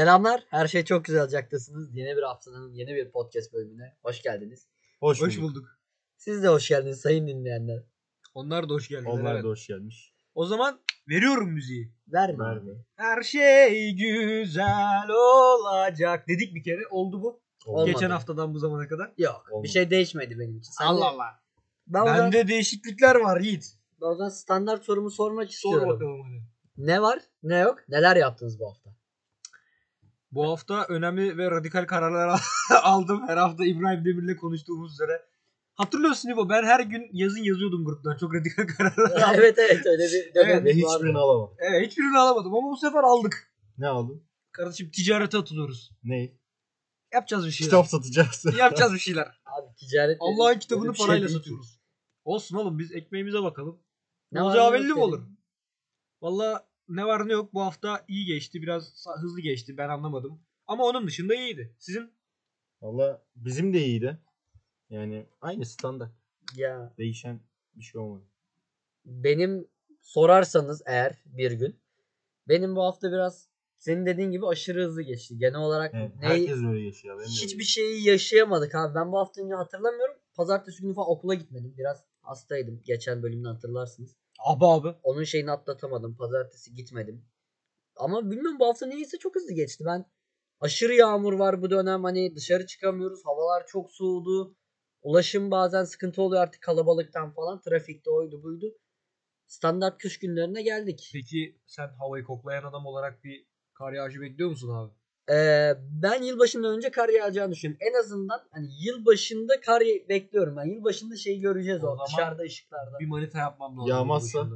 Selamlar. Her şey çok güzel olacaktasınız. Yeni bir haftanın yeni bir podcast bölümüne hoş geldiniz. Hoş, Hoş bulduk. bulduk. Siz de hoş geldiniz sayın dinleyenler. Onlar da hoş geldiler. Onlar evet. da hoş gelmiş. O zaman veriyorum müziği. Verme. Verme. Her şey güzel olacak dedik bir kere. Oldu bu. Olmadı. Geçen haftadan bu zamana kadar. Yok. Olmadı. Bir şey değişmedi benim için. Sen de- Allah. Ben o, zaman, Bende değişiklikler var Yiğit. ben o zaman standart sorumu sormak Sor istiyorum. bakalım hadi. Ne var ne yok? Neler yaptınız bu hafta? Bu hafta önemli ve radikal kararlar aldım. Her hafta İbrahim Demir'le konuştuğumuz üzere. Hatırlıyorsun İbo ben her gün yazın yazıyordum gruptan. Çok radikal kararlar aldım. evet evet öyle bir dönem Ve hiçbirini alamadım. evet hiçbirini alamadım ama bu sefer aldık. Ne aldın? Kardeşim ticarete atılıyoruz. Ne? Yapacağız bir şeyler. Kitap satacağız. Yapacağız bir şeyler. Abi ticaret Allah'ın kitabını şey parayla ki. satıyoruz. Olsun oğlum biz ekmeğimize bakalım. Ne olacağı belli mi olur? Valla ne var ne yok bu hafta iyi geçti. Biraz sa- hızlı geçti ben anlamadım. Ama onun dışında iyiydi. Sizin? Valla bizim de iyiydi. Yani aynı standart. Ya Değişen bir şey olmadı. benim sorarsanız eğer bir gün benim bu hafta biraz senin dediğin gibi aşırı hızlı geçti. Genel olarak Evet, neyi- herkes öyle yaşıyor. Benim hiçbir öyle. şeyi yaşayamadık abi. Ben bu hafta önce hatırlamıyorum. Pazartesi günü falan okula gitmedim. Biraz hastaydım. Geçen bölümde hatırlarsınız. Abi abi. Onun şeyini atlatamadım. Pazartesi gitmedim. Ama bilmiyorum bu hafta niyeyse çok hızlı geçti. Ben aşırı yağmur var bu dönem. Hani dışarı çıkamıyoruz. Havalar çok soğudu. Ulaşım bazen sıkıntı oluyor artık kalabalıktan falan. Trafikte oydu buydu. Standart kış günlerine geldik. Peki sen havayı koklayan adam olarak bir kar yağışı bekliyor musun abi? Ee, ben yılbaşından önce kar yağacağını düşünüyorum. En azından hani yılbaşında kar bekliyorum. Ben yılbaşında şeyi göreceğiz O o, dışarıda ışıklarda. Bir manita yapmam lazım. Yağmazsa?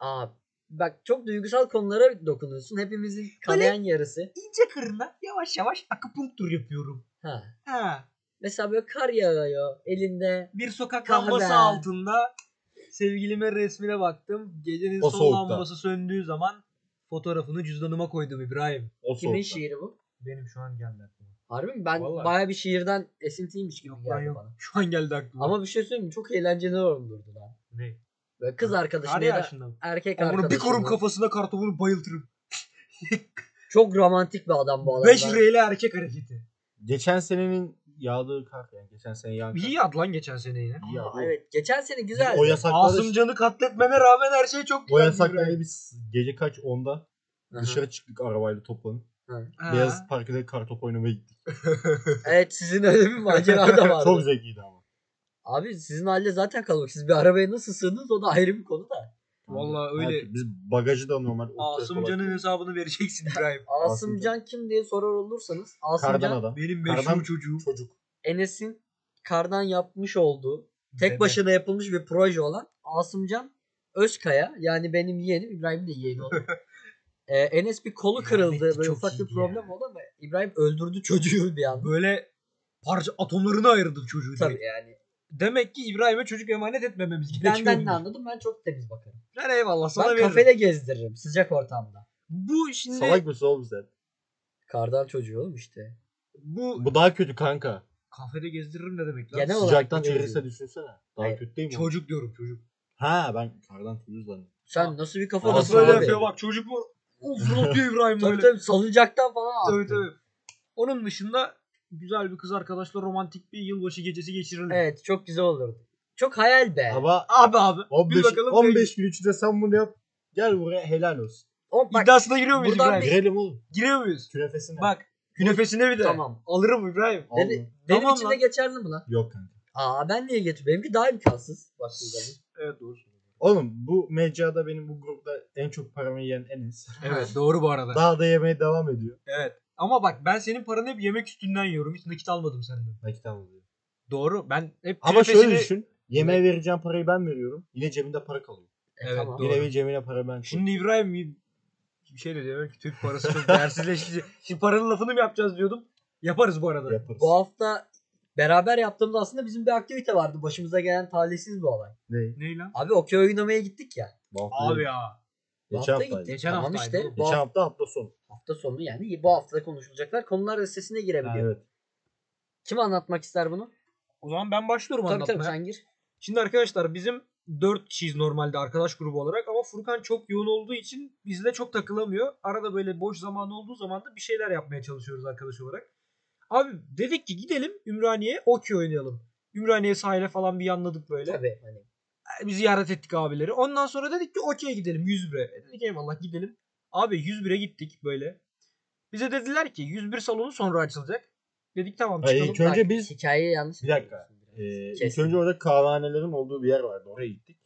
Aa, bak çok duygusal konulara dokunuyorsun. Hepimizin kanayan yarısı. İnce kırına yavaş yavaş akupunktur yapıyorum. Ha. Ha. Mesela böyle kar yağıyor elinde. Bir sokak Kahve. lambası altında sevgilimin resmine baktım. Gecenin O son soğukta. lambası söndüğü zaman fotoğrafını cüzdanıma koydum İbrahim. O Kimin soğukta. şiiri bu? Benim şu an geldi aklıma. Harbi mi? Ben Vallahi. baya bir şiirden esintiymiş gibi Yok lan geldi yok. bana. Şu an geldi aklıma. Ama bir şey söyleyeyim mi? Çok eğlenceli olurdu lan. ne? Böyle kız arkadaşım Kar ya da yağışında mı? erkek Ama bunu bir korum kafasına kartopunu bayıltırım. Çok romantik bir adam bu adam. 5 Ben- lirayla erkek hareketi. Geçen senenin yağdığı kar yani. Geçen sene yağan kar. İyi yad lan geçen sene yine. İyi evet. Geçen sene güzeldi. O yasakları, Asımcan'ı katletmene rağmen her şey çok o güzel. yasakları biz gece kaç 10'da Aha. dışarı çıktık arabayla toplanıp. Ha. Beyaz Parkı'da kartop oynamaya gittik. Evet sizin öyle bir macera da vardı. Çok zevkliydi ama. Abi sizin halde zaten kalabalık. Siz bir arabaya nasıl sığdınız o da ayrı bir konu da. Vallahi öyle. Evet, biz bagajı da normal. Asımcan'ın hesabını vereceksin İbrahim. Asımcan kim diye sorar olursanız Kardan Asımcan adam. Benim Kardan meşhur çocuğum. Çocuk. Enes'in kardan yapmış olduğu tek Dede. başına yapılmış bir proje olan Asımcan Özkaya yani benim yeğenim İbrahim de yeğeni oldu. Ee, Enes bir kolu Rahmetli kırıldı. Böyle ufak bir problem oldu ama İbrahim öldürdü çocuğu bir anda. Böyle parça atomlarını ayırdım çocuğu. Tabii yani. Demek ki İbrahim'e çocuk emanet etmememiz gerekiyor. Benden ne anladım ben çok temiz bakarım. Ben eyvallah sana Ben veririm. kafede gezdiririm sıcak ortamda. Bu şimdi Salak mısın oğlum sen? Kardan çocuğu oğlum işte. bu Bu daha kötü kanka. kafede gezdiririm ne demek lan? Genel olarak Sıcaktan bu çocuğu. erirse düşünsene. Daha Hayır. kötü değil mi? Çocuk diyorum çocuk. Ha ben kardan çocuğu zannettim. Sen nasıl bir kafadasın Nasıl böyle yapıyor bak çocuk mu? Of fırlatıyor İbrahim Tabii böyle. tabii salıncaktan falan Tabii tabii. Onun dışında güzel bir kız arkadaşla romantik bir yılbaşı gecesi geçirelim. Evet çok güzel olurdu. Çok hayal be. Ama Abi abi. 15, bir bakalım. 15 gün içinde sen bunu yap. Gel buraya helal olsun. O, bak, İddiasına giriyor muyuz buradan İbrahim? Girelim oğlum. Giriyor muyuz? Künefesine. Bak künefesine bir de. Tamam. Alırım İbrahim. Dedi, benim Tamam için de geçerli mi lan? Yok kanka. Aa ben niye getir? Benimki daha imkansız. Baktığın zaman. Evet doğru. Oğlum bu mecrada benim bu grupta en çok paramı yiyen Enes. Evet doğru bu arada. Daha da yemeye devam ediyor. Evet. Ama bak ben senin paranı hep yemek üstünden yiyorum. Hiç nakit almadım senden. Nakit alıyor. Doğru. Ben hep Ama künefesini- şöyle düşün. Yemeğe vereceğim parayı ben veriyorum. Yine cebimde para kalıyor. Evet, tamam. Yine bir cebine para ben koyuyorum. Şimdi İbrahim bir bir şey de diyorum ki Türk parası çok değersizleşti. Şimdi paranın lafını mı yapacağız diyordum. Yaparız bu arada. yaparız. Bu hafta beraber yaptığımız aslında bizim bir aktivite vardı. Başımıza gelen talihsiz bir olay. Ne? Ne lan? Abi okey oynamaya gittik ya. Bu hafta Abi ya. Bu Geçen hafta haftaydı. gittik. Geçen tamam haftaydı işte. Bu Geçen hafta, hafta hafta sonu. hafta sonu yani bu hafta konuşulacaklar konular listesine girebiliyor. evet. Kim anlatmak ister bunu? O zaman ben başlıyorum Tabii tabii anlatmaya. sen gir. Şimdi arkadaşlar bizim 4 kişiyiz normalde arkadaş grubu olarak ama Furkan çok yoğun olduğu için bizle çok takılamıyor. Arada böyle boş zaman olduğu zaman da bir şeyler yapmaya çalışıyoruz arkadaş olarak. Abi dedik ki gidelim Ümraniye'ye okey oynayalım. Ümraniye sahile falan bir yanladık böyle. Tabii hani. Bir ziyaret ettik abileri. Ondan sonra dedik ki okey gidelim 101'e. E Dedik eyvallah gidelim. Abi 101'e gittik böyle. Bize dediler ki 101 salonu sonra açılacak. Dedik tamam Hayır, çıkalım. ilk önce Bak, biz hikayeyi yanlış Bir dakika. Ee, ilk önce orada kahvehanelerin olduğu bir yer vardı. Oraya gittik.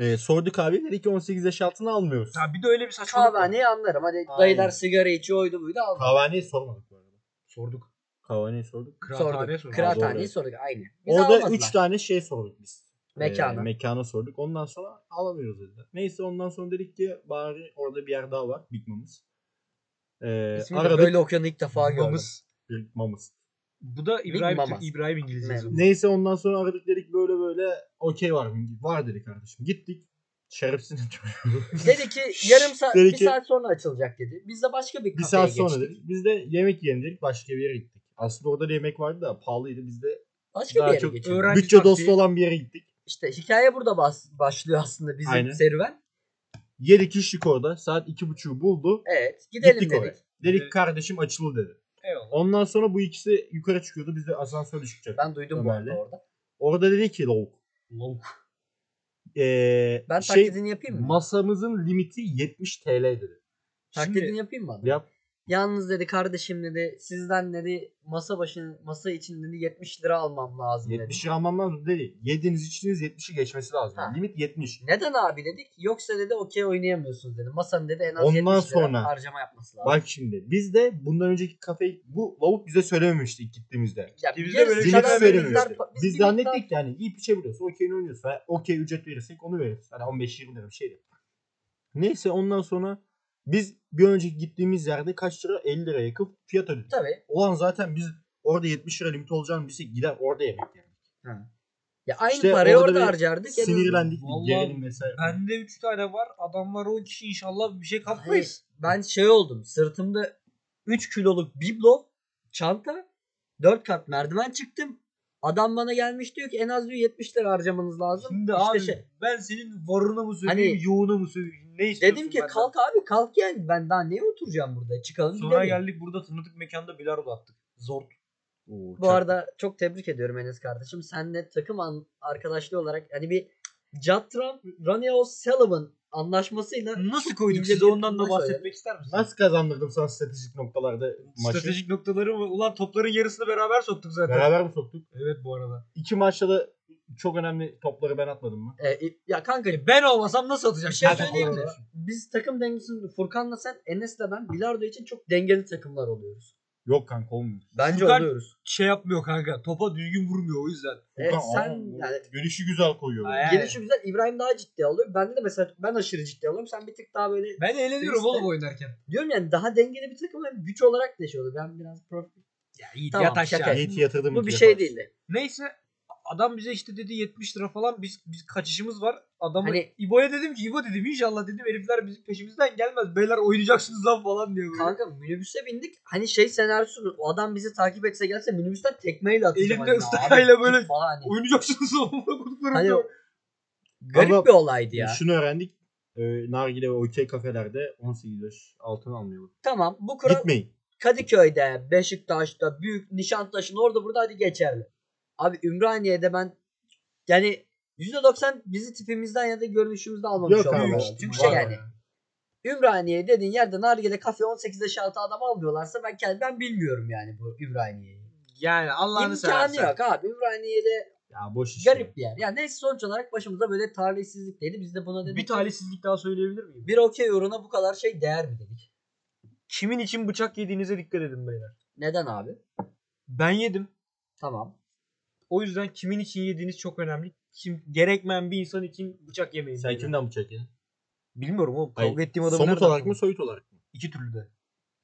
Ee, sorduk abi dedi ki 18 yaş altına almıyoruz. Ya bir de öyle bir saçmalık. Kahvehaneyi anlarım. Hadi Aynen. dayılar sigara içiyor oydu buydu aldım. Kahvehaneyi sormadık bu arada. Sorduk. Kahvehaneyi sorduk. Kıraathaneye Sorduk. sorduk. Kıraathaneyi sorduk aynı. Biz Orada almadılar. 3 tane şey sorduk biz. Mekanı. Ee, mekanı sorduk. Ondan sonra alamıyoruz dediler. Neyse ondan sonra dedik ki bari orada bir yer daha var. Big Mamız. Ee, İsmini aradık. böyle okuyanı ilk defa gördüm. Mamız. Big Mamız. Bu da İbrahim. İbrahim İngiliz Mem. yazıyor. Neyse ondan sonra aradık dedik böyle böyle okey var mı? Var dedi kardeşim. Gittik. Şerefsizin. Dedi ki yarım saat, Dedi bir ki- saat sonra açılacak dedi. Biz de başka bir bir kafeye saat sonra dedik. Biz de yemek yiyelim dedik. Başka bir yere gittik. Aslında orada da yemek vardı da pahalıydı. Biz de Başka daha bir yere çok öğrenci bütçe dostu olan bir yere gittik. İşte hikaye burada bas- başlıyor aslında bizim Aynen. serüven. Yedik içtik orada. Saat iki buçuğu buldu. Evet gidelim Gittik dedik. oraya. Dedik Evet. kardeşim açılı dedi. Eyvallah. Ondan sonra bu ikisi yukarı çıkıyordu. Biz de asansörle çıkacaktık. Ben duydum bu arada orada. Orada dedi ki lavuk. Lavuk. Ee, Ben şey, taklidini yapayım mı? masamızın limiti 70 TL dedi. taklidini Şimdi yapayım mı? Yap. Yalnız dedi kardeşim dedi sizden dedi masa başın masa için dedi 70 lira almam lazım dedi. 70 lira almam lazım dedi. Yediğiniz içtiğiniz 70'i geçmesi lazım. Ha. Limit 70. Neden abi dedik? Yoksa dedi okey oynayamıyorsunuz dedi. Masanın dedi en az Ondan 70 lira sonra- harcama yapması lazım. Bak şimdi biz de bundan önceki kafeyi bu lavuk bize söylememişti ilk gittiğimizde. ya Bizde yarısı böyle şeyler söylememişti. biz Biz de miktar- zannettik yani yiyip içebiliyorsun. Okeyini oynuyorsun. Ha, Okey ücret verirsek onu veririz. Hani 15-20 lira bir şeydi. Neyse ondan sonra biz bir önceki gittiğimiz yerde kaç lira? 50 lira yakın fiyat ödedik. Tabii. Ulan zaten biz orada 70 lira limit olacağını bilsek gider orada yemek yerdik. Ya aynı İşte parayı orada orada bir harcardık. Sinirlendik. Vallahi Gerilim vesaire. Bende 3 tane var. Adamlar 10 kişi inşallah bir şey kapmayız. ben şey oldum. Sırtımda 3 kiloluk biblo, çanta, 4 kat merdiven çıktım. Adam bana gelmiş diyor ki en az diyor 70 lira harcamanız lazım. Şimdi İşte abi şey- ben senin varına mı söyleyeyim, Hani- yoğuna mı söyleyeyim? Ne istiyorsun Dedim ki benden? kalk abi kalk yani ben daha neye oturacağım burada çıkalım Sonra gidelim. geldik burada tanıdık mekanda bilardo attık. Zor. Oo, Bu çok- arada çok tebrik ediyorum Enes kardeşim. Sen de takım arkadaşlığı olarak hani bir Jatram Ronnie O'Sullivan anlaşmasıyla Nasıl koyduk size ondan da bahsetmek ister misin? Nasıl kazandırdım sana stratejik noktalarda maçı? Stratejik noktaları mı? Ulan topların yarısını beraber soktuk zaten. Beraber mi soktuk? Evet bu arada. İki maçta da çok önemli topları ben atmadım mı? E, ya kanka Ben olmasam nasıl atacak? Bir şey söyleyeyim mi? Biz takım dengesini Furkan'la sen Enes'le ben bilardo için çok dengeli takımlar oluyoruz. Yok kanka olmuyor. Bence Furkan- oluyoruz. Şey yapmıyor kanka. Topa düzgün vurmuyor o yüzden. Evet, Furkan, sen aa, yani Gelişi güzel koyuyor. böyle. Gelişi güzel İbrahim daha ciddi alıyor. Bende de mesela ben aşırı ciddi alıyorum. Sen bir tık daha böyle Ben eğleniyorum Biz de- oğlum oynarken. diyorum yani daha dengeli bir takım hem güç olarak da şey oluyor. Ben biraz profil. Ya iyi Tamam, yat aşağı. şaka. Yiğit'i yatırdım. Bu bir şey değildi. Neyse adam bize işte dedi 70 lira falan biz biz kaçışımız var. Adamı Hani- İbo'ya dedim ki İbo dedim inşallah dedim herifler bizim peşimizden gelmez. Beyler oynayacaksınız lan falan diyor böyle. Kanka minibüse bindik. Hani şey senaryosu o adam bizi takip etse gelse minibüsten tekmeyle atacağım. Elimde hani. ıstakayla böyle- falan hani. Oynayacaksınız lan. Hani garip Ama bir olaydı ya. Şunu öğrendik. E, nargile ve okey kafelerde 18 yaş altına almıyor. Tamam bu kural Gitmeyin. Kadıköy'de, Beşiktaş'ta, Büyük Nişantaşı'nda orada burada hadi geçerli. Abi Ümraniye'de ben yani %90 bizi tipimizden ya da görünüşümüzden almamış Yok. Büyük Çünkü şey yani ya. Ümraniye dediğin yerde nargile kafe 18 yaş altı adam almıyorlarsa ben kendim ben bilmiyorum yani bu Ümraniye'yi. Yani Allah'ını İmkanı seversen. yok abi. Ümraniye'de Ya boş işte. garip bir yer. Yani neyse sonuç olarak başımıza böyle talihsizlikteydi. Biz de buna dedik. Bir talihsizlik daha söyleyebilir miyim? bir okey uğruna bu kadar şey değer mi dedik. Kimin için bıçak yediğinize dikkat edin beyler. Neden abi? Ben yedim. Tamam. O yüzden kimin için yediğiniz çok önemli. Kim gerekmeyen bir insan için bıçak yemeyin. Sen beyler. kimden bıçak yedin? Bilmiyorum oğlum. Hayır, Kavga ettiğim adamı Somut olarak mı soyut olarak mı? İki türlü de.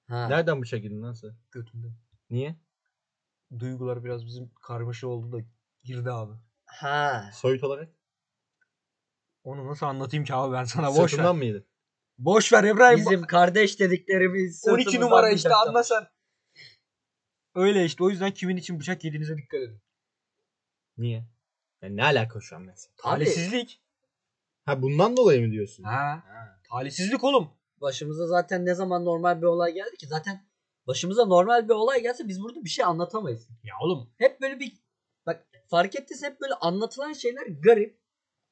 Ha. Nereden bıçak yedin lan sen? Götümde. Niye? Duygular biraz bizim karmaşa oldu da girdi abi. Ha. Soyut olarak? Onu nasıl anlatayım ki abi ben sana boş ver. Sırtından mı yedin? Boş ver İbrahim. Bizim kardeş dediklerimiz 12 sırtımızdan numara işte bıçakla- anla sen. Öyle işte o yüzden kimin için bıçak yediğinize dikkat edin. Niye? Yani ne alaka şu an mesela? Talihsizlik. Ha bundan dolayı mı diyorsun? Ha. Talihsizlik oğlum. Başımıza zaten ne zaman normal bir olay geldi ki zaten başımıza normal bir olay gelse biz burada bir şey anlatamayız. Ya oğlum. Hep böyle bir bak fark ettiysen hep böyle anlatılan şeyler garip,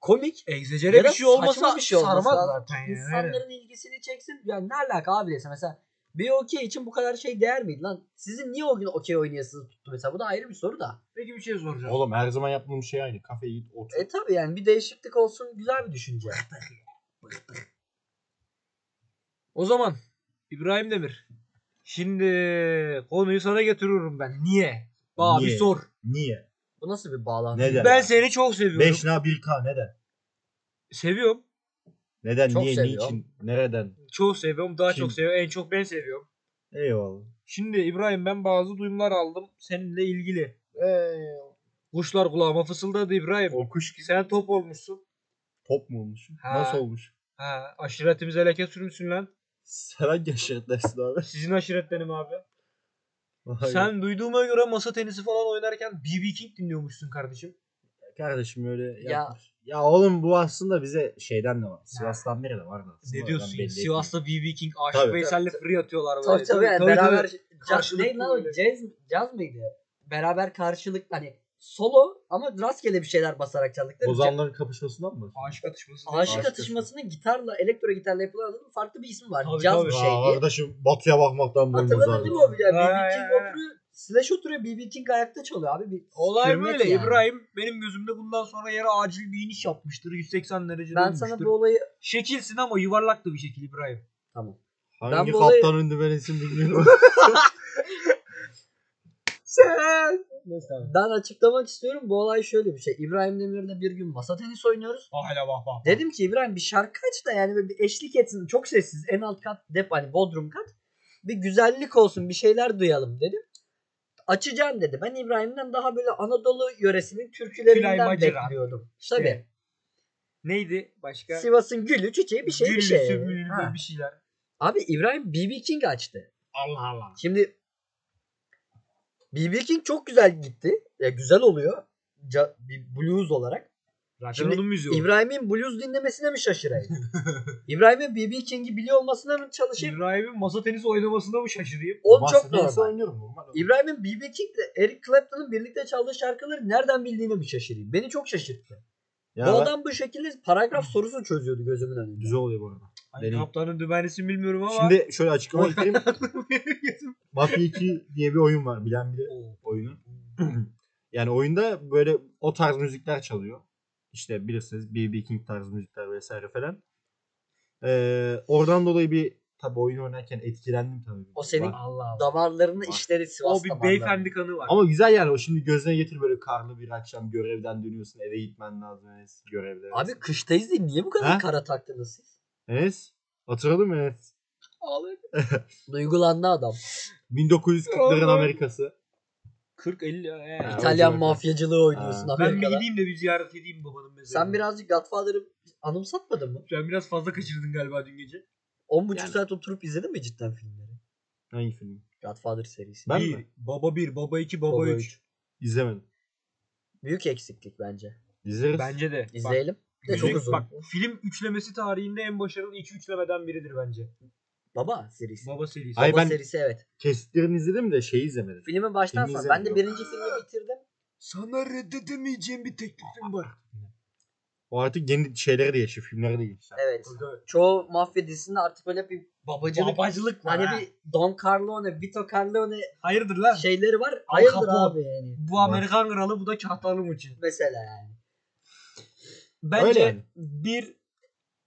komik. Egzecere Ya da bir şey olmasa bir şey olması sarmaz zaten yani. İnsanların ilgisini çeksin. Yani ne alaka abi dese mesela bir okey için bu kadar şey değer miydi lan? Sizin niye o gün okey oynayasınız tuttu mesela? Bu da ayrı bir soru da. Peki bir şey soracağım. Oğlum her zaman yaptığım şey aynı. Kafeye git otur. E tabi yani bir değişiklik olsun güzel bir düşünce. O zaman İbrahim Demir. Şimdi konuyu sana getiriyorum ben. Niye? Bana bir Niye? sor. Niye? Bu nasıl bir bağlantı? Neden? Ben seni çok seviyorum. 5 na 1K neden? Seviyorum. Neden? Çok Niye? seviyorum. Niçin? Nereden? Çok seviyorum. Daha Kim? çok seviyorum. En çok ben seviyorum. Eyvallah. Şimdi İbrahim ben bazı duyumlar aldım seninle ilgili. Eee. Kuşlar kulağıma fısıldadı İbrahim. O kuş gibi. Sen top olmuşsun. Top mu olmuş? Ha. Nasıl olmuş? Ha, aşiretimize leke sürmüşsün lan. Sen hangi aşiretlersin abi? Sizin aşiretlerim abi. Vay Sen duyduğuma göre masa tenisi falan oynarken BB King dinliyormuşsun kardeşim. Kardeşim öyle Ya- yapmış. Ya oğlum bu aslında bize şeyden de var. Sivas'tan beri de vardı. aslında. Ne diyorsun? belli Sivas'ta BB King Aşık Tabii. Veysel'le free atıyorlar. Tabii böyle. tabii, yani beraber Karşılıklı neydi lan o caz, caz mıydı? Beraber karşılık hani solo ama rastgele bir şeyler basarak çaldıkları. Ozanların kapışmasından mı? Aşık atışması. Aşık Aşık atışmasının gitarla, elektro gitarla yapılan adının farklı bir ismi var. Tabii, Caz tabii. bir Aa, şey diye. kardeşim Batı'ya bakmaktan boynumuz Hatırladın değil mi ağrıyor. o video? Ha, BB King ha. Slash oturuyor, BB King ayakta çalıyor abi. Bir Olay böyle. yani. İbrahim benim gözümde bundan sonra yere acil bir iniş yapmıştır. 180 derece Ben dönmüştür. sana bu olayı... Şekilsin ama yuvarlak da bir şekil İbrahim. Tamam. Hangi bu olayı- kaptan ünlü ben isim bilmiyorum. Sen. Ben açıklamak istiyorum. Bu olay şöyle bir şey. İbrahim Demir'le bir gün masa tenisi oynuyoruz. Hala bak bak. Dedim ki İbrahim bir şarkı aç da yani böyle bir eşlik etsin. Çok sessiz. En alt kat dep hani bodrum kat. Bir güzellik olsun. Bir şeyler duyalım dedim. Açacağım dedi. Ben İbrahim'den daha böyle Anadolu yöresinin türkülerinden bekliyordum. İşte. Tabii. Neydi başka? Sivas'ın gülü çiçeği bir şey bir Güllü, şey. Ha. bir şeyler. Abi İbrahim BB King açtı. Allah Allah. Şimdi BB King çok güzel gitti. Ya güzel oluyor. Ca- bir blues olarak. Zaten Şimdi müziği. İbrahim'in blues dinlemesine mi şaşırayım? İbrahim'in BB King'i biliyor olmasına mı çalışayım? İbrahim'in masa tenisi oynamasına mı şaşırayım? O çok normal. oynuyorum normal. İbrahim'in BB King'le Eric Clapton'ın birlikte çaldığı şarkıları nereden bildiğine mi şaşırayım? Beni çok şaşırttı. Ya bu ben- adam bu şekilde paragraf sorusu çözüyordu gözümün önünde. Güzel oluyor bu arada. Deneyim. kaptanın dümenlisini bilmiyorum ama. Şimdi şöyle açıklama getireyim. Mafia 2 diye bir oyun var. Bilen bile oyunu. yani oyunda böyle o tarz müzikler çalıyor. İşte bilirsiniz B.B. King tarzı müzikler vesaire falan. Ee, oradan dolayı bir tabi oyun oynarken etkilendim tabii. O senin-. Allah Allah. Damarlarını işleri Sivas O bir damarları. beyefendi kanı var. Ama güzel yani o şimdi gözüne getir böyle karlı bir akşam görevden dönüyorsun eve gitmen lazım Enes görevde. Abi kıştayız değil niye bu kadar Ha? kara taktınız siz? Enes hatırladın mı Enes? Duygulandı adam. 1940'ların Allah. Amerikası. 40 50 ee. Ha, İtalyan o mafyacılığı oynuyorsun Ha. Ben bir Amerika'da. gideyim de bir ziyaret edeyim babanın mezarını. Sen birazcık Godfather'ı anımsatmadın mı? Sen biraz fazla kaçırdın galiba dün gece. 10,5 Yani- saat oturup izledin mi cidden filmleri? Hangi film? Godfather serisi. Ben bir, mi? Baba 1, baba 2, baba, Baba 3. üç. İzlemedim. Büyük eksiklik bence. İzleriz. Bence de. İzleyelim. Bak, de çok müzik- uzun. Bak film üçlemesi tarihinde en başarılı iki üçlemeden biridir bence. Baba serisi. Baba serisi. Ay, Baba ben- serisi evet. Kesitlerini izledim de şeyi izlemedim. Filmi baştan Filmi sona. Ben de izlemedim. birinci filmi bitirdim. Sana reddedemeyeceğim bir teklifim var. O artık yeni şeyleri de yaşıyor. Filmleri de geçti. Evet. Çoğu mafya dizisinde artık böyle bir babacılık. Babacılık var. Hani ha. bir Don Corleone, Vito Corleone Hayırdır lan? şeyleri var. Al Hayırdır Capone. abi yani. Bu Amerikan kralı bu da kahtarım için. Mesela yani. Bence Öyle yani. bir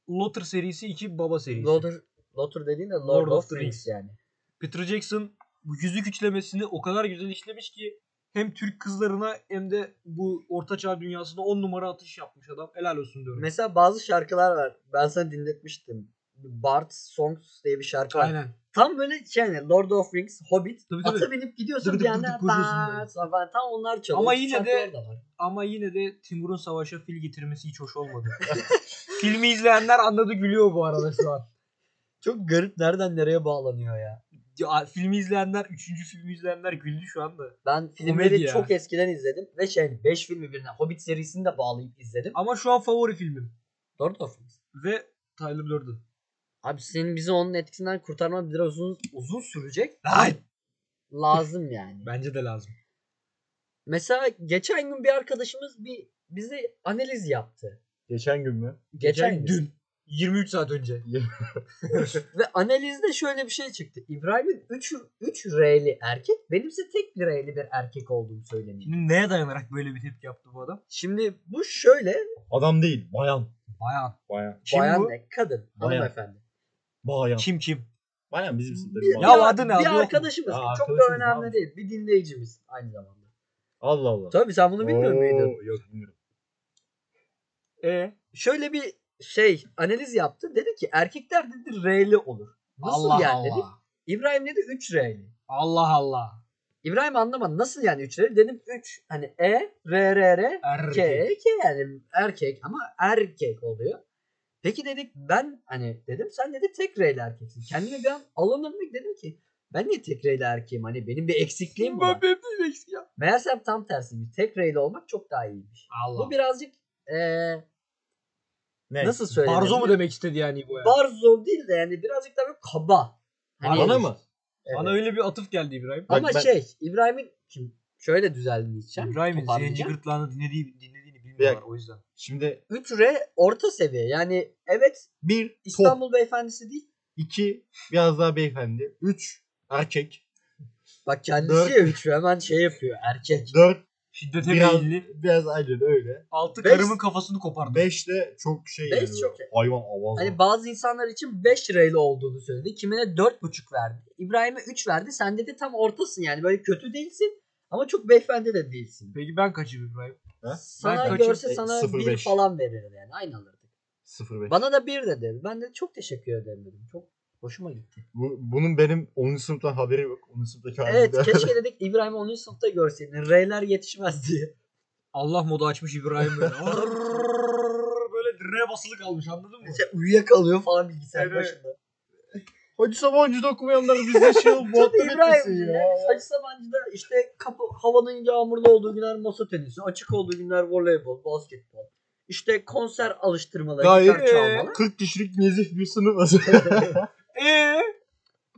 Lotter serisi, iki Baba serisi. Lothar, Lothar dediğin de Lord, Lord of, of the Rings yani. Peter Jackson bu yüzük üçlemesini o kadar güzel işlemiş ki hem Türk kızlarına hem de bu ortaçağ dünyasına on numara atış yapmış adam. Helal olsun diyorum. Mesela bazı şarkılar var. Ben sana dinletmiştim. Bart Songs diye bir şarkı var. Aynen. Tam böyle şey yani Lord of Rings, Hobbit. Tabii, tabii. Ata binip gidiyorsun Dık bir anda. falan. Tam onlar çalıyor. Ama yine de-. Ama yine de Timur'un savaşa fil getirmesi hiç hoş olmadı. Filmi izleyenler anladı gülüyor bu arada şu an. Çok garip nereden nereye bağlanıyor ya. Ya, filmi izleyenler, üçüncü filmi izleyenler güldü şu anda. Ben filmleri ya. çok eskiden izledim ve şey 5 filmi birine Hobbit serisini de bağlayıp izledim. Ama şu an favori filmim. Dört of Us. Ve Tyler Durden. Abi senin bizi onun etkisinden kurtarman biraz uzun uzun sürecek. Ay. Lazım yani. Bence de lazım. Mesela geçen gün bir arkadaşımız bir bize analiz yaptı. Geçen gün mü? Geçen, gün. dün. 23 saat önce. Ve analizde şöyle bir şey çıktı. İbrahim'in 3 3 R'li erkek, benimse tek bir R'li bir erkek olduğum söyleniyor. Şimdi neye dayanarak böyle bir tepki yaptı bu adam? Şimdi bu şöyle Adam değil. Bayan. Bayağı. Bayan. Kim bayan bu? ne? Kadın, Bayan. hanımefendi. Bayan. Kim kim? Bayan bizim Bir, bir Ya bayan. adı ne? Adı Bir mu? arkadaşımız. Ya Çok da önemli abi. değil. Bir dinleyicimiz aynı zamanda. Allah Allah. Tabii sen bunu bilmiyor Oo, muydun? Yok bilmiyorum. E Şöyle bir şey analiz yaptı. Dedi ki erkekler dedi R'li olur. Nasıl Allah yani Allah. dedi. İbrahim dedi 3 R'li. Allah Allah. İbrahim anlamadı. Nasıl yani 3 R'li? Dedim 3 hani E, R, R, R, K, Erkek. K yani erkek ama erkek oluyor. Peki dedik ben hani dedim sen dedi tek R'li erkeksin. Kendime bir an alınırlık dedim ki ben niye tek R'li erkeğim hani benim bir eksikliğim mi var? benim bir eksik ya. Meğersem tam tersiymiş. Tek R'li olmak çok daha iyiymiş. Allah. Bu birazcık eee Ne? nasıl söyleyeyim? Barzo mu demek istedi yani bu ya? Barzo değil de yani birazcık daha böyle kaba. Hani- Bana mı? Evet. Bana öyle bir atıf geldi İbrahim. Bak Ama ben- şey İbrahim'in şimdi şöyle düzenleyeceğim. İbrahim'in zenci gırtlağını dinlediği, dinlediğini bilmiyorlar o yüzden. Şimdi 3 R orta seviye. Yani evet bir top. İstanbul beyefendisi değil. iki biraz daha beyefendi. Üç erkek. Bak kendisi Dört. ya 3 hemen şey yapıyor erkek. Dört Şiddete biraz, meyilli. biraz aynen öyle. Altı Beş- karımın kafasını kopardı. Beş de çok şey Beş yani. çok- Hayvan avaz. Hani bazı insanlar için 5 R'li olduğunu söyledi. Kimine 4,5 verdi. İbrahim'e 3 verdi. Sen dedi tam ortasın yani. Böyle kötü değilsin ama çok beyefendi de değilsin. Peki ben kaçayım İbrahim? Sana kaçım? görse E, sana 0,5. 1 falan verirdi yani. Aynı alırdık. 0-5. Bana da 1 dedi. Ben de çok teşekkür ederim dedim. Çok hoşuma gitti. Bu, bunun benim 10. sınıftan haberi yok. 10. sınıftaki Evet halimde. keşke dedik İbrahim 10. sınıfta görseydin. R'ler yetişmez diye. Allah modu açmış İbrahim böyle. Böyle direğe basılı kalmış anladın mı? Mesela uyuyakalıyor falan bilgisayar Evet. başında. Hacı Sabancı'da okumayanlar bizde şey muhabbet İbrahim. etmesin ya. Hacı Sabancı'da işte kapı, havanın yağmurlu olduğu günler masa tenisi, açık olduğu günler voleybol, basketbol. İşte konser alıştırmaları, Gayet gitar çalmalar. 40 kişilik nezih bir sınıf. Eee?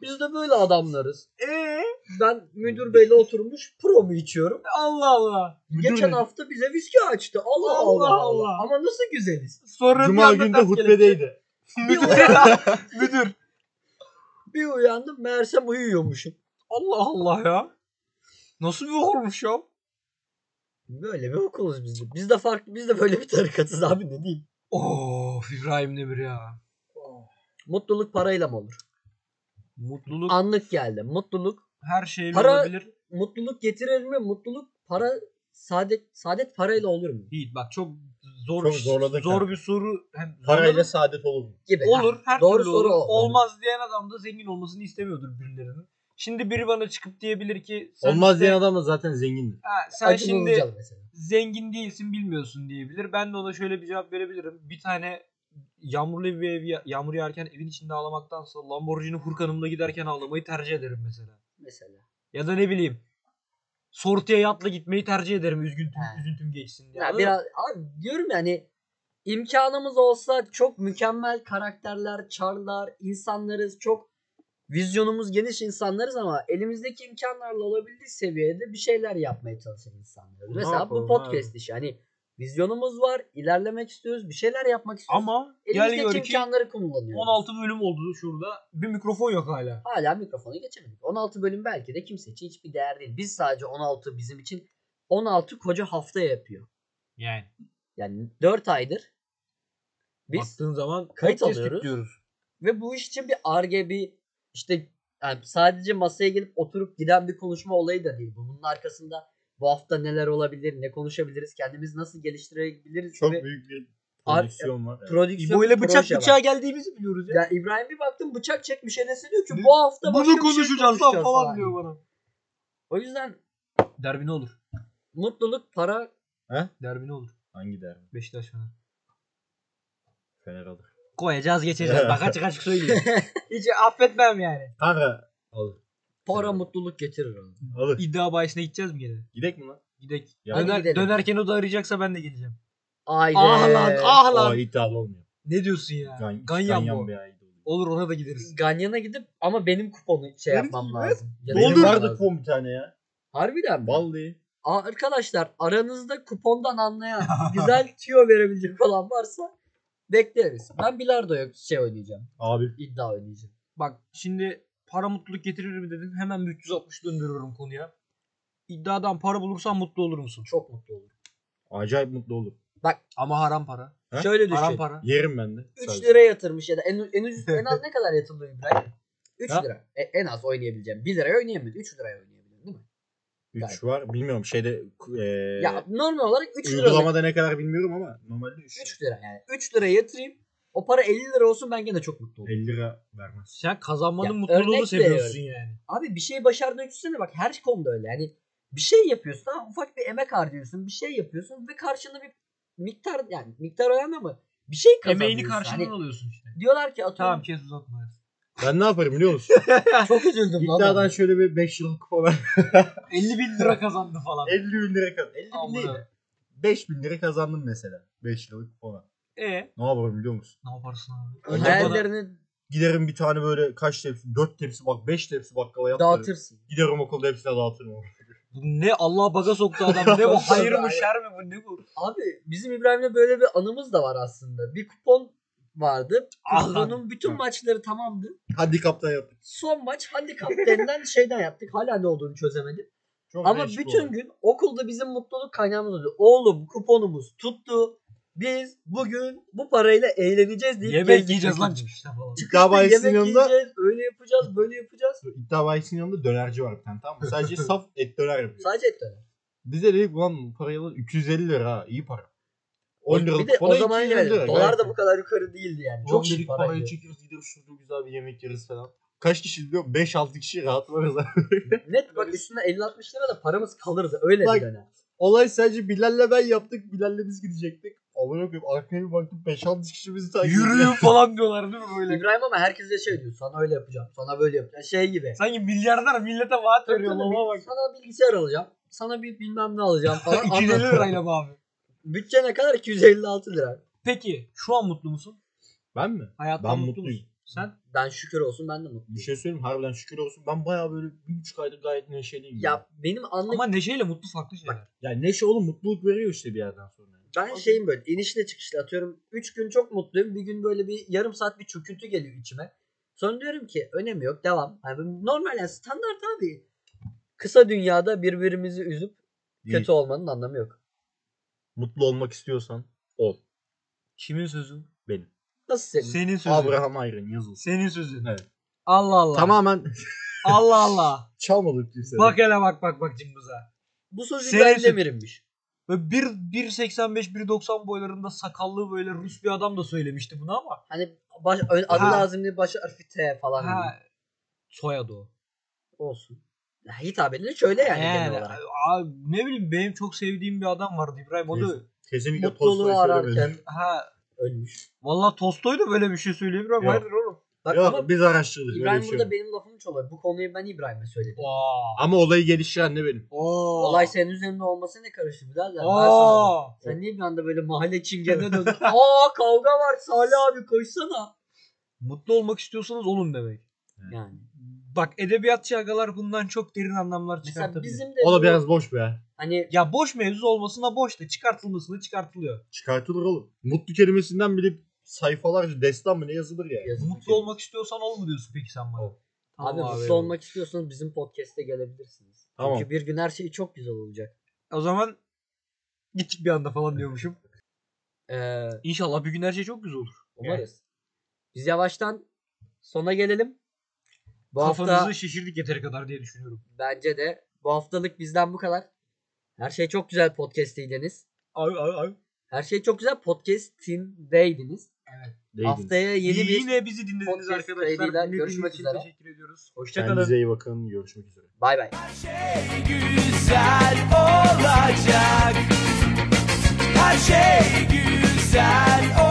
Biz de böyle adamlarız. Eee? Ben müdür beyle oturmuş promu içiyorum. Allah Allah. Geçen hafta bize viski açtı. Allah Allah Allah. Allah. Ama nasıl güzeliz. Sonra Cuma günde ters hutbedeydi. Bir, uyan- kelepçe. Müdür. bir uyandım meğersem uyuyormuşum. Allah Allah ya. Nasıl bir olmuş ya? Böyle bir okuluz biz de. Biz de farklı, biz de böyle bir tarikatız abi ne diyeyim. Of İbrahim Demir ya. Mutluluk parayla mı olur? Mutluluk Anlık geldi. Mutluluk her şeyle Para- olabilir. mutluluk getirir mi? Mutluluk para saadet saadet parayla olur mu? Değil bak çok zor Çok zorladık zor ha. bir soru. Hem Parayla zorladık. saadet olur mu? Gibi. olur Ha, her Doğru türlü soru olur. o. Olmaz diyen adam da zengin olmasını istemiyordur birilerinin. Şimdi biri bana çıkıp diyebilir ki sen Olmaz işte- diyen adam da zaten zengindir. Ha, sen Acun şimdi mesela. zengin değilsin bilmiyorsun diyebilir. Ben de ona şöyle bir cevap verebilirim. Bir tane yağmurlu bir ev yağmur yağarken evin içinde ağlamaktansa Lamborghini Hurkan'ımla giderken ağlamayı tercih ederim mesela. Mesela. Ya da ne bileyim Sortiye yatla gitmeyi tercih ederim üzüntüm, üzüntüm geçsin diye. Ya biraz abi diyorum yani imkanımız olsa çok mükemmel karakterler, çarlar, insanlarız. Çok vizyonumuz geniş insanlarız ama elimizdeki imkanlarla olabildiği seviyede bir şeyler yapmaya çalışan insanlarız. Mesela bu podcast işi. Hani vizyonumuz var, ilerlemek istiyoruz, bir şeyler yapmak istiyoruz. Ama gel elimizdeki gör ki imkanları kullanıyoruz. 16 bölüm oldu şurada. Bir mikrofon yok hala. Hala mikrofonu geçemedik. 16 bölüm belki de kimse için hiçbir değer değil. Biz sadece 16 bizim için 16 koca hafta yapıyor. Yani. Yani 4 aydır biz Baktığın zaman kayıt alıyoruz. diyoruz. ve bu iş için bir arge bir işte yani sadece masaya gelip oturup giden bir konuşma olayı da değil bu. Bunun arkasında bu hafta neler olabilir, ne konuşabiliriz, kendimizi nasıl geliştirebiliriz Çok gibi büyük bir prodüksiyon var. Evet. prodüksiyon İbo ile bıçak proje var. bıçağa geldiğimizi biliyoruz ya. Ya İbrahim bir baktım bıçak çekmiş Enes'e diyor ki Ne? bu hafta başka Bunu bir şey konuşacağız lan falan diyor. bana. O yüzden Derbi ne olur? mutluluk, para Derbi ne olur? Hangi der? Beşiktaş falan. Fener alır. Koyacağız geçeceğiz. Bak açık açık söyleyeyim. Hiç affetmem yani. Kanka alır. Para mutluluk getirir onu. Alır. İddia bahisine gideceğiz mi gene? Gidek mi lan? Gidek. Ya Hadi Döner, gidelim. dönerken o da arayacaksa ben de geleceğim. Aynen. Ah lan ah lan. iddialı olmuyor. Ne diyorsun ya? Gan- Ganyan, Ganyan bu. bir. Olur ona da gideriz. Ganyan'a gidip ama benim kuponu şey Benim yapmam gibi. lazım. Benim Yatırmam vardı lazım. kupon bir tane ya. Harbiden mi? Vallahi. Aa, Arkadaşlar aranızda kupondan anlayan güzel tüyo verebilecek olan varsa bekleriz. Ben bilardoya şey oynayacağım. Abi. İddia oynayacağım. Bak şimdi para mutluluk getirir mi dedin. Hemen bir 360 döndürüyorum konuya. İddiadan para bulursan mutlu olur musun? Çok mutlu olurum. Acayip mutlu olur. Ama haram para. He? Şöyle düşün. Haram para. Yerim ben de. 3 sadece. lira yatırmış ya da en, en, ucuz, en az ne kadar yatırılıyor İbrahim? 3 Ha? lira. E, en az oynayabileceğim. 1 liraya oynayamıyorum. 3 liraya oynayabilirim değil mi? 3 var. Bilmiyorum şeyde e, Ya normal olarak 3 lira. uygulamada ne kadar bilmiyorum ama normalde 3 3 lira yani. 3 liraya yatırayım. O para 50 lira olsun ben gene çok mutlu olurum. 50 lira vermez. Sen kazanmanın Ya, mutluluğunu örnek seviyorsun yani. Abi bir şey başardığını düşünsene bak her konuda öyle. Yani bir şey yapıyorsun tamam ufak bir emek harcıyorsun. Bir şey yapıyorsun ve karşında bir miktar yani miktar önemli ama bir şey kazanıyorsun. Emeğini karşılığını Hani alıyorsun işte. diyorlar ki atıyorum. Tamam kes uzatma. Ben ne yaparım biliyor musun? Çok üzüldüm lan. İddiadan ben. şöyle bir 5 yıllık kupon 50 bin lira kazandı falan. 50 bin lira kazandım. 50 bin Amına. değil de. 5 bin lira kazandım mesela. 5 yıllık kupona. E Ne yaparım biliyor musun? ne yaparsın abi? Önce Hayallerini Giderim bir tane böyle kaç tepsi? 4 tepsi bak 5 tepsi baklava yaparım. dağıtırsın. Giderim okulda hepsine dağıtırım. Bu ne Allah baga soktu adam. Ne bu hayır mı şer mi bu ne bu? Abi bizim İbrahim'le böyle bir anımız da var aslında. Bir kupon vardı. Ah. Kuponun bütün maçları tamamdı. Handikaptan yaptık. Son maç handikap denilen şeyden yaptık. Hala ne olduğunu çözemedim. Çok Ama değişik bütün oldu. gün okulda bizim mutluluk kaynağımız oldu. Oğlum kuponumuz tuttu. Biz bugün bu parayla eğleneceğiz diye Yemek yiyeceğiz lan çıkışta falan. İddia bahisinin yemek yanında yiyeceğiz, öyle yapacağız, böyle yapacağız. iddia bahisinin yanında dönerci var bir tane tamam mı? Sadece saf et döner yapıyor. Sadece et döner. Bize dedik ulan bu parayı alalım. 250 lira ha iyi para. 10 liralık bir de o zaman 250 yani lira. dolar da bu kadar yukarı değildi yani. Çok dedik iyi parayı çekiyoruz gideriz şurada güzel bir yemek yeriz falan. Kaç kişi biliyor? 5-6 kişi rahat varız. Net bak üstüne 50-60 lira da paramız kalırdı. Öyle Bak, bir dönem. Olay sadece Bilal'le ben yaptık. Bilal'le biz gidecektik. Amına koyayım arkaya bir baktım 5-6 kişi bizi takip ediyor. Yürüyün falan diyorlar değil mi böyle? İbrahim ama herkese şey diyor. Sana öyle yapacağım. Sana böyle yapacağım. Şey gibi. Sanki milyarder millete vaat veriyor Sana, baba bak. bir, sana bilgisayar alacağım. Sana bir bilmem ne alacağım falan. 250 Anlatıyor. lirayla mı abi? Bütçe ne kadar? 256 lira. Peki şu an mutlu musun? Ben mi? Hayattan Ben mutlu mutluyum. musun? Sen? Ben şükür olsun ben de Bir mutluyum. şey söyleyeyim harbiden şükür olsun. Ben bayağı böyle bir buçuk aydır gayet neşeliyim. Ya benim anlık Ama neşeyle mutlu farklı şeyler. Yani neşe oğlum mutluluk veriyor işte bir yerden sonra. Ben şeyim böyle inişle çıkışlı atıyorum. 3 gün çok mutluyum. Bir gün böyle bir yarım saat bir çöküntü geliyor içime. Sonra diyorum ki önemi yok devam. Yani normal yani standart abi. Kısa dünyada birbirimizi üzüp Değil. kötü olmanın anlamı yok. Mutlu olmak istiyorsan ol. Kimin sözü? Benim. Nasıl senin? Senin sözü. Abraham Ayrın yazılsın. Senin sözün. Evet. Allah Allah. Tamamen Allah Allah. çalmadık kimse. bak hele bak bak bak cımbıza. Bu söz Senin İbrahim sö- Demir'inmiş. Ve 1 1.85 1.90 boylarında sakallı böyle Rus bir adam da söylemişti bunu ama. Hani baş, ön- adı Ha. lazım diye baş harfi T falan. Ha, soyadı o. Olsun. Ya, hitap edilir şöyle yani, Yani, genel olarak. abi, ne bileyim benim çok sevdiğim bir adam vardı İbrahim. O da. Kesinlikle Mutluluğu ararken ha ölmüş. Valla Tolstoy da böyle bir şey söylüyor İbrahim. Hayırdır oğlum? Bak Yok ama biz araştırdık. İbrahim şey burada yok. benim lafımı çalıyor. Bu konuyu ben İbrahim'e söyledim. Vaa. Ama olayı geliştiren de benim. Oo. Olay senin üzerinde olması ne karıştı birader? Oo. Sen niye bir anda böyle mahalle çingenine döndün? Aa kavga var Salih abi koşsana. Mutlu olmak istiyorsanız olun demek. Yani. Bak edebiyatçı agalar bundan çok derin anlamlar Mesela çıkartabilir. bizim de O da bu- biraz boş be. hani Ya boş mevzu olmasına boş da çıkartılmasına çıkartılıyor. Çıkartılır oğlum. Mutlu kelimesinden bile sayfalarca destan mı ne yazılır ya. yazık Mutlu olmak istiyorsan ol mu diyorsun peki sen bana? Abi Tamam mutlu olmak istiyorsanız bizim podcast'e gelebilirsiniz. Tamam. Çünkü bir gün her şey çok güzel olacak. O zaman gittik bir anda falan diyormuşum. Ee, İnşallah bir gün her şey çok güzel olur. umarız. Biz yavaştan sona gelelim. Bu Kafanızı hafta şişirdik yeteri kadar diye düşünüyorum. bence de bu haftalık bizden bu kadar. Her şey çok güzel podcast'teydiniz. Ay ay ay. Her şey çok güzel podcast'indeydiniz. Değildiniz. Haftaya yeni bir Yine bizi dinlediniz podcast arkadaşlar. kaydıyla Dinlediğiniz görüşmek için üzere. Teşekkür ediyoruz. Hoşçakalın. Kendinize iyi bakın. Görüşmek üzere. bay bay. güzel olacak. Her şey güzel olacak.